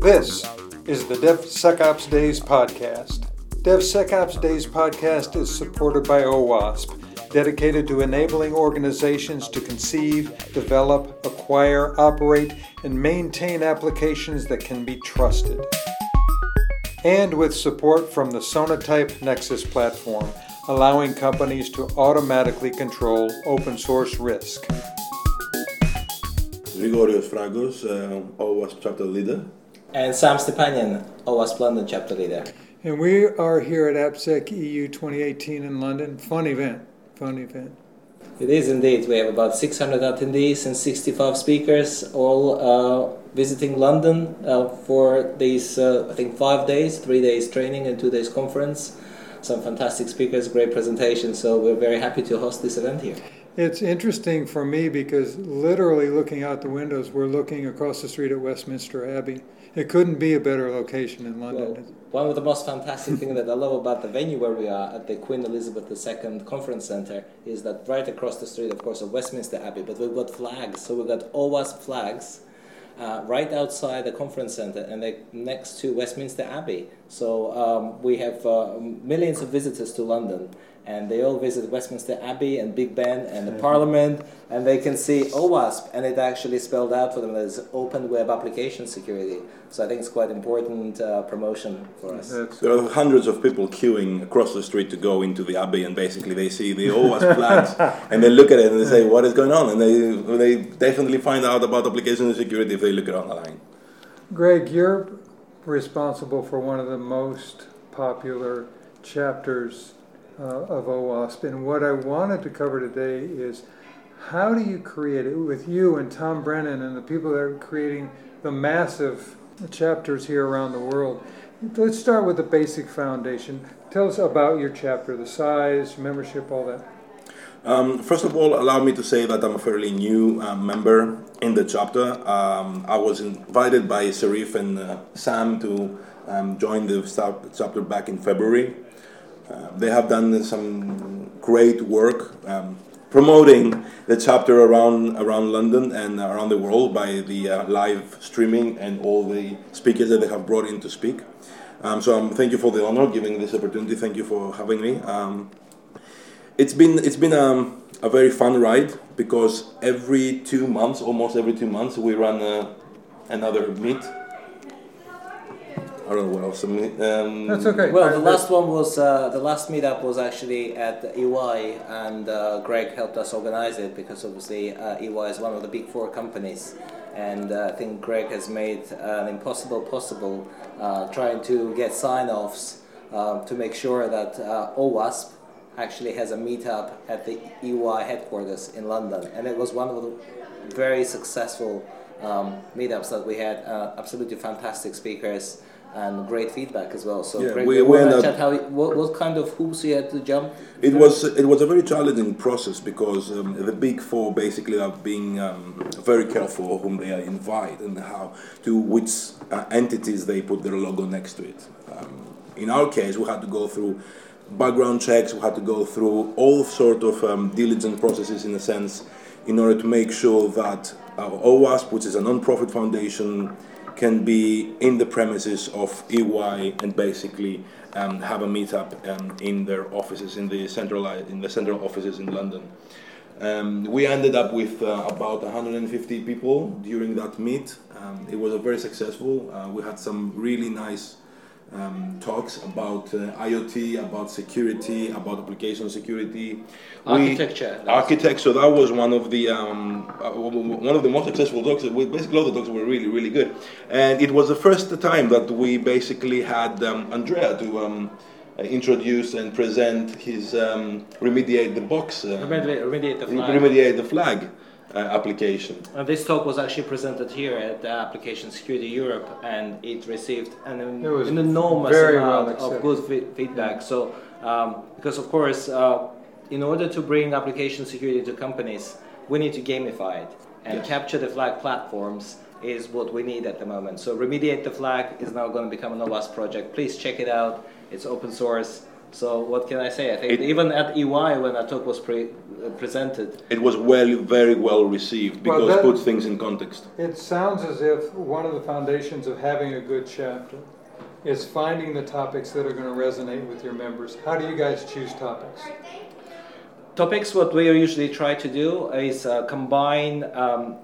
This is the DevSecOps Days podcast. DevSecOps Days podcast is supported by OWASP, dedicated to enabling organizations to conceive, develop, acquire, operate, and maintain applications that can be trusted. And with support from the Sonatype Nexus platform, allowing companies to automatically control open source risk. Grigorios Fragkos, uh, OWASP chapter leader. And Sam Stepanyan, OWASP London chapter leader. And we are here at AppSec EU 2018 in London. Fun event, fun event. It is indeed. We have about 600 attendees and 65 speakers, all uh, visiting London uh, for these, uh, I think, five days, three days training and two days conference. Some fantastic speakers, great presentations. So we're very happy to host this event here. It's interesting for me because literally looking out the windows, we're looking across the street at Westminster Abbey. It couldn't be a better location in London. Well, one of the most fantastic things that I love about the venue where we are at the Queen Elizabeth II Conference Centre is that right across the street, of course, of Westminster Abbey, but we've got flags. So we've got OWASP flags uh, right outside the conference center and they, next to Westminster Abbey. So um, we have uh, millions of visitors to London and they all visit Westminster Abbey and Big Ben and the Parliament, and they can see OWASP, and it actually spelled out for them as Open Web Application Security. So I think it's quite important uh, promotion for us. There are hundreds of people queuing across the street to go into the Abbey, and basically they see the OWASP flags, and they look at it and they say, "What is going on?" And they they definitely find out about application security if they look it online. Greg, you're responsible for one of the most popular chapters uh, of OWASP. And what I wanted to cover today is how do you create it with you and Tom Brennan and the people that are creating the massive chapters here around the world. Let's start with the basic foundation. Tell us about your chapter, the size, membership, all that. Um, first of all, allow me to say that I'm a fairly new uh, member in the chapter. Um, I was invited by Sherif and uh, Sam to um, join the chapter back in February. Uh, they have done some great work um, promoting the chapter around around London and around the world by the uh, live streaming and all the speakers that they have brought in to speak. Um, so um, thank you for the honor, giving this opportunity. Thank you for having me. Um, it's been it's been um, a very fun ride because every two months, almost every two months, we run uh, another meet I don't know what else. Um, That's okay. Well, the last one was uh, the last meetup was actually at EY, and uh, Greg helped us organize it because obviously uh, EY is one of the big four companies, and uh, I think Greg has made an impossible possible, uh, trying to get sign-offs uh, to make sure that OWASP actually has a meetup at the EY headquarters in London, and it was one of the very successful um, meetups that we had. absolutely fantastic speakers and great feedback as well. So, yeah, Greg, we, we up, how, what, what kind of hoops you had to jump? It was it was a very challenging process because um, the big four basically are being um, very careful whom they invite and how to which uh, entities they put their logo next to it. Um, in our case, we had to go through background checks. We had to go through all sort of um, diligent processes in a sense in order to make sure that uh, OWASP, which is a non-profit foundation can be in the premises of EY and basically um, have a meetup um, in their offices in the central in the central offices in London. Um, we ended up with uh, about 150 people during that meet. Um, it was a very successful. Uh, we had some really nice um, talks about uh, IoT, about security, about application security, architecture. We, architecture. So that was one of the um, uh, one of the most successful talks. Basically, all the talks were really, really good, and it was the first time that we basically had um, Andrea to. Um, introduce and present his um, remediate the box, uh, remediate, remediate the flag. Remediate the flag uh, application. And this talk was actually presented here at the Application Security Europe, and it received an, an enormous amount well of good feedback. So, um, because of course, uh, in order to bring application security to companies, we need to gamify it and yes. capture the flag platforms is what we need at the moment. So remediate the flag is now going to become an OWASP project. Please check it out. It's open source. So what can I say? I think It- even at EY when that talk was pre- uh, presented, It was well, very well received Well, because that- it puts things in context. It sounds as if one of the foundations of having a good chapter is finding the topics that are going to resonate with your members. How do you guys choose topics? topics what we usually try to do is uh, combine um,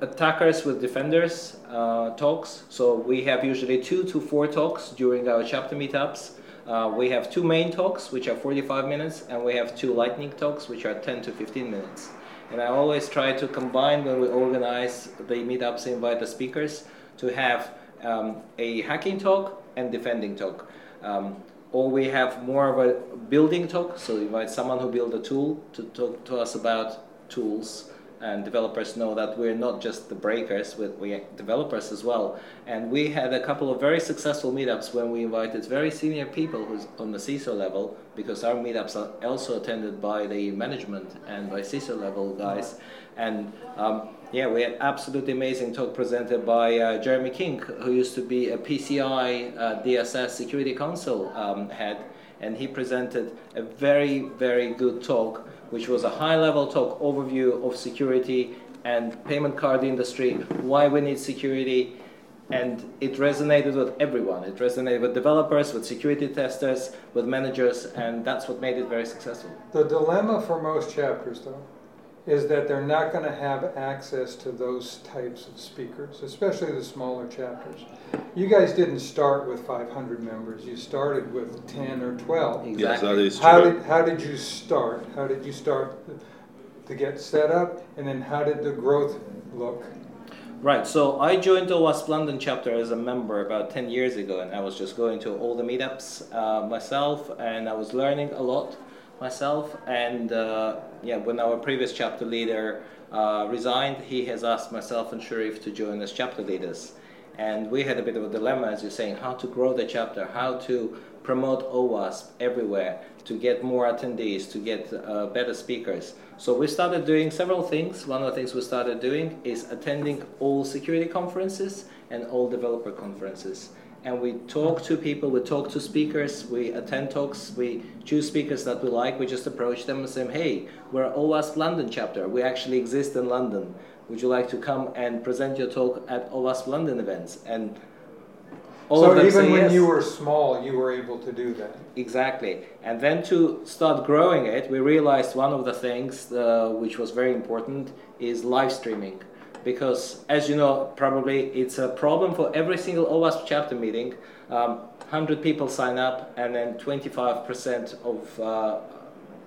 attackers with defenders uh, talks. So we have usually two to four talks during our chapter meetups. Uh, we have two main talks, which are 45 minutes, and we have two lightning talks, which are 10 to 15 minutes. And I always try to combine when we organize the meetups, invite the speakers to have um, a hacking talk and defending talk. Um, or we have more of a building talk, so invite someone who built a tool to talk to us about tools and developers know that we're not just the breakers, we- we're developers as well. And we had a couple of very successful meetups when we invited very senior people who's on the CISO level, because our meetups are also attended by the management and by CISO level guys. And um, yeah, we had absolutely amazing talk presented by uh, Jeremy King, who used to be a PCI uh, DSS Security Council um, head, and he presented a very, very good talk, which was a high-level talk overview of security and payment card industry, why we need security, and it resonated with everyone. It resonated with developers, with security testers, with managers, and that's what made it very successful. The dilemma for most chapters, though, is that they're not going to have access to those types of speakers, especially the smaller chapters. You guys didn't start with 500 members, you started with 10 or 12. Exactly. Yes, that is How did, how did you start? How did you start to get set up? And then how did the growth look? Right, so I joined the OWASP London chapter as a member about 10 years ago, and I was just going to all the meetups uh, myself, and I was learning a lot myself. And uh, yeah, when our previous chapter leader uh, resigned, he has asked myself and Sherif to join as chapter leaders. And we had a bit of a dilemma, as you're saying, how to grow the chapter, how to promote OWASP everywhere, to get more attendees, to get uh, better speakers. So we started doing several things. One of the things we started doing is attending all security conferences and all developer conferences. And we talk to people, we talk to speakers, we attend talks, we choose speakers that we like, we just approach them and say, hey, we're OWASP London chapter, we actually exist in London. Would you like to come and present your talk at OWASP London events? And all of So even when yes. you were small, you were able to do that. Exactly. And then to start growing it, we realized one of the things uh, which was very important is live streaming. Because, as you know, probably it's a problem for every single OWASP chapter meeting. Um, 100 people sign up, and then 25% of uh,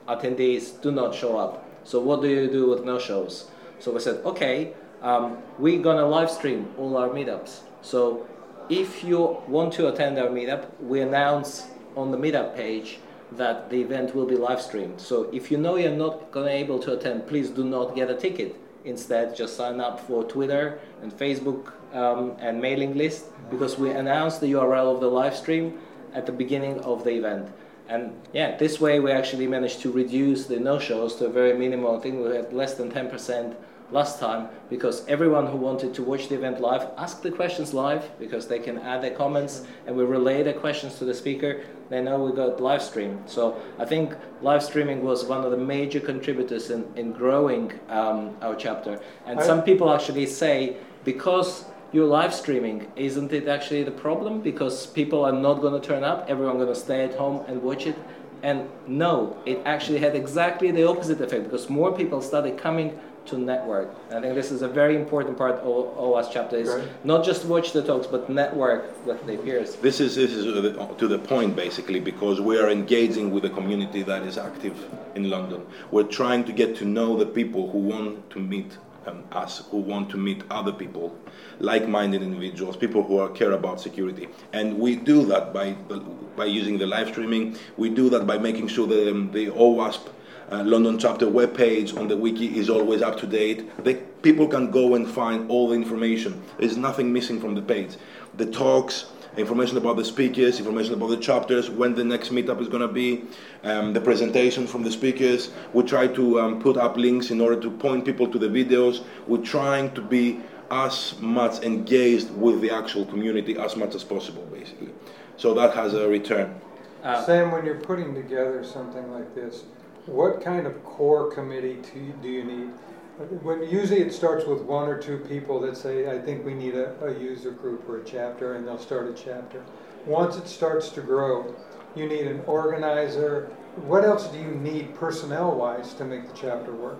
attendees do not show up. So, what do you do with no shows? So, we said, okay, um, we're gonna live stream all our meetups. So, if you want to attend our meetup, we announce on the meetup page that the event will be live streamed. So if you know you're not gonna able to attend, please do not get a ticket. Instead, just sign up for Twitter and Facebook um, and mailing list because we announce the URL of the live stream at the beginning of the event. And yeah, this way we actually managed to reduce the no-shows to a very minimal. I think we had less than 10% last time because everyone who wanted to watch the event live asked the questions live because they can add their comments and we relay the questions to the speaker. They know we got live stream. So I think live streaming was one of the major contributors in, in growing um, our chapter. And I- some people actually say because you're live streaming, isn't it actually the problem? Because people are not going to turn up, everyone going to stay at home and watch it. And no, it actually had exactly the opposite effect because more people started coming to network. I think this is a very important part of OWASP chapter is Right. not just watch the talks, but network with the peers. This is this is uh, to the point basically because we are engaging with a community that is active in London. We're trying to get to know the people who want to meet um, us, who want to meet other people, like-minded individuals, people who are care about security, and we do that by by using the live streaming. We do that by making sure that um, the OWASP uh, London chapter webpage on the wiki is always up to date. They, people can go and find all the information. There's nothing missing from the page. The talks, information about the speakers, information about the chapters, when the next meetup is going to be, um, the presentation from the speakers. We try to um, put up links in order to point people to the videos. We're trying to be as much engaged with the actual community as much as possible, basically. So that has a return. Uh, Sam, when you're putting together something like this, what kind of core committee do you, do you need? When usually it starts with one or two people that say, I think we need a, a user group or a chapter, and they'll start a chapter. Once it starts to grow, you need an organizer. What else do you need personnel wise to make the chapter work?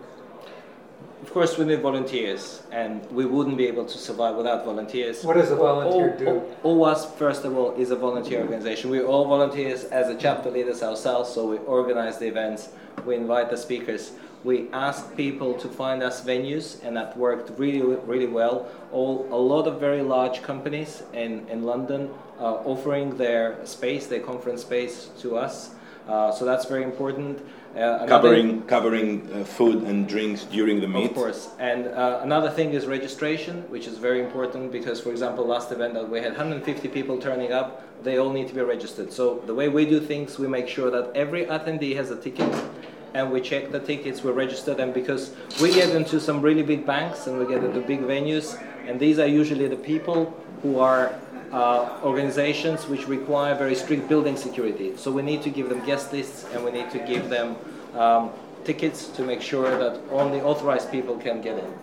Of course, we need volunteers, and we wouldn't be able to survive without volunteers. What does a volunteer O- do? O- OWASP, first of all, is a volunteer organization. We're all volunteers as a chapter leaders ourselves, so we organize the events, we invite the speakers, we ask people to find us venues, and that worked really, really well. All, a lot of very large companies in, in London uh, offering their space, their conference space to us. Uh, so that's very important. Uh, Covering covering uh, food and drinks during the meet. Of course. And uh, another thing is registration, which is very important because, for example, last event that we had 150 people turning up, they all need to be registered. So the way we do things, we make sure that every attendee has a ticket and we check the tickets, we register them because we get into some really big banks and we get into big venues, and these are usually the people who are uh, organizations which require very strict building security. So we need to give them guest lists and we need to give them um, tickets to make sure that only authorized people can get in.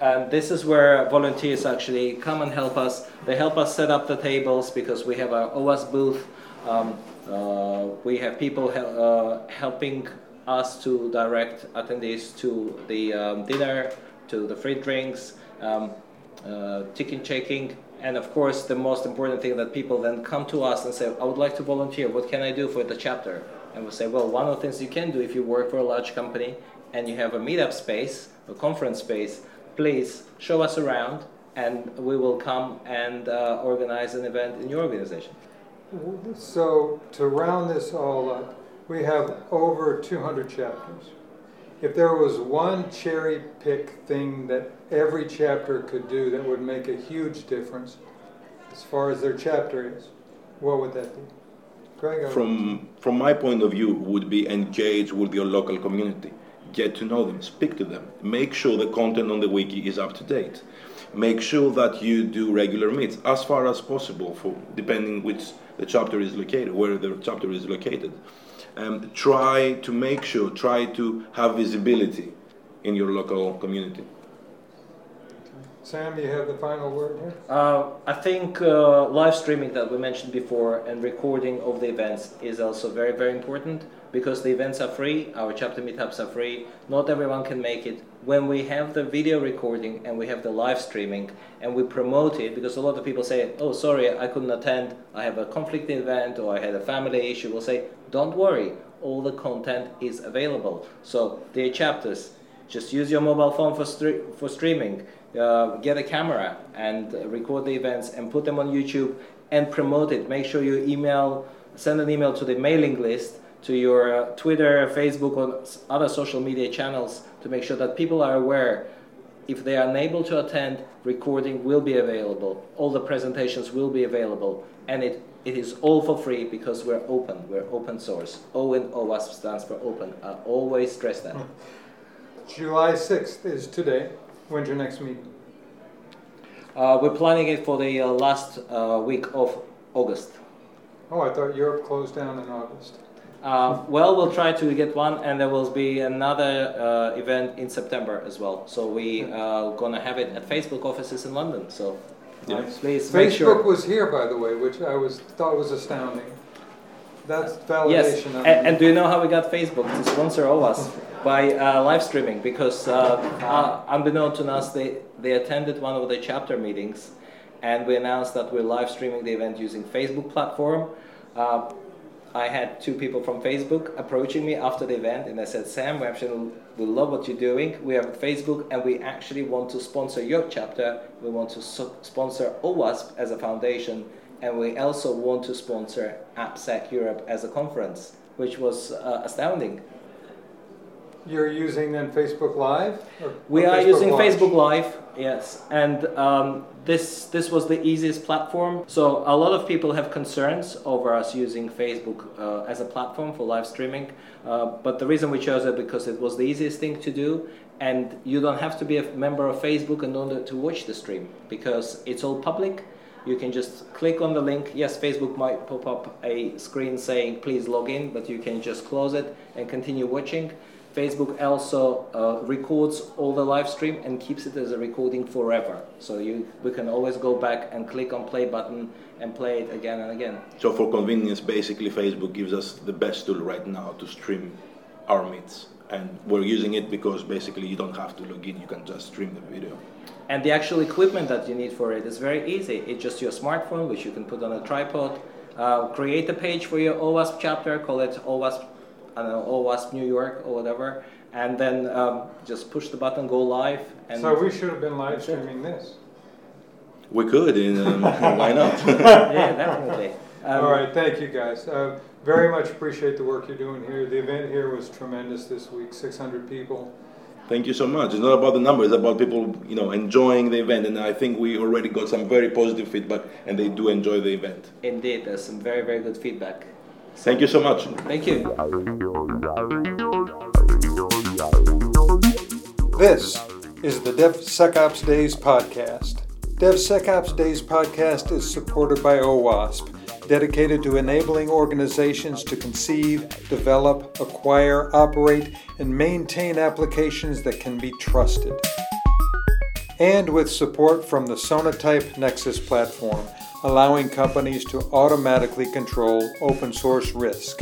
And this is where volunteers actually come and help us. They help us set up the tables because we have our OWAS booth. Um, uh, we have people uh, helping us to direct attendees to the um, dinner, to the free drinks, um, uh, ticket checking, and of course, the most important thing that people then come to us and say, I would like to volunteer. What can I do for the chapter? And we say, well, one of the things you can do if you work for a large company and you have a meetup space, a conference space, please show us around and we will come and uh, organize an event in your organization. So to round this all up, we have over 200 chapters. If there was one cherry pick thing that every chapter could do that would make a huge difference as far as their chapter is, what would that be? Greg, From from my point of view, would be engage with your local community, get to know them, speak to them, make sure the content on the wiki is up to date, make sure that you do regular meets as far as possible for depending which the chapter is located, where the chapter is located. Um, try to make sure, try to have visibility in your local community. Sam, you have the final word here? Uh, I think uh, live streaming that we mentioned before and recording of the events is also very, very important because the events are free, our chapter meetups are free, not everyone can make it. When we have the video recording and we have the live streaming and we promote it, because a lot of people say, Oh, sorry, I couldn't attend, I have a conflict event or I had a family issue, we'll say, Don't worry, all the content is available. So, dear chapters, just use your mobile phone for, for streaming. Uh, get a camera and record the events and put them on YouTube and promote it. Make sure you email, send an email to the mailing list, to your uh, Twitter, Facebook, or other social media channels to make sure that people are aware. If they are unable to attend, recording will be available. All the presentations will be available, and it, it is all for free because we're open. We're open source. O in OWASP stands for open. I always stress that. July 6th is today. When's your next meeting? Uh, we're planning it for the uh, last uh, week of August. Oh, I thought Europe closed down in August. Uh, well, we'll try to get one, and there will be another uh, event in September as well. So we are gonna have it at Facebook offices in London. So Yeah. please make Facebook sure. was here, by the way, which I was thought was astounding. That's Yes, validation. and, of and do you know how we got Facebook to sponsor all of us By uh, live streaming, because uh, uh, unbeknown to us, they, they attended one of the chapter meetings, and we announced that we're live streaming the event using Facebook platform. Uh, I had two people from Facebook approaching me after the event, and they said, Sam, we actually we love what you're doing. We have Facebook, and we actually want to sponsor your chapter. We want to so- sponsor OWASP as a foundation, and we also want to sponsor AppSec Europe as a conference, which was uh, astounding. You're using then Facebook Live? or- We or are Facebook using Watch? Facebook Live, yes, and um, this this was the easiest platform. So a lot of people have concerns over us using Facebook uh, as a platform for live streaming, uh, but the reason we chose it because it was the easiest thing to do, and you don't have to be a member of Facebook in order to watch the stream because it's all public. You can just click on the link. Yes, Facebook might pop up a screen saying please log in, but you can just close it and continue watching. Facebook also uh, records all the live stream and keeps it as a recording forever. So you we can always go back and click on play button and play it again and again. So for convenience, basically Facebook gives us the best tool right now to stream our meets. And we're using it because basically you don't have to log in, you can just stream the video. And the actual equipment that you need for it is very easy. It's just your smartphone, which you can put on a tripod. Uh, create a page for your OWASP chapter, call it OWASP, I don't know, OWASP New York or whatever, and then um, just push the button, go live. And So we should have been live streaming this. We could, and um, why not? yeah, definitely. Um, All right, thank you guys. Uh, very much appreciate the work you're doing here. The event here was tremendous this week, 600 people. Thank you so much. It's not about the number; it's about people, you know, enjoying the event. And I think we already got some very positive feedback, and they do enjoy the event. Indeed, there's some very, very good feedback. Thank you so much. Thank you. This is the DevSecOps Days podcast. DevSecOps Days podcast is supported by OWASP, dedicated to enabling organizations to conceive, develop, acquire, operate, and maintain applications that can be trusted. And with support from the Sonatype Nexus platform, allowing companies to automatically control open source risk.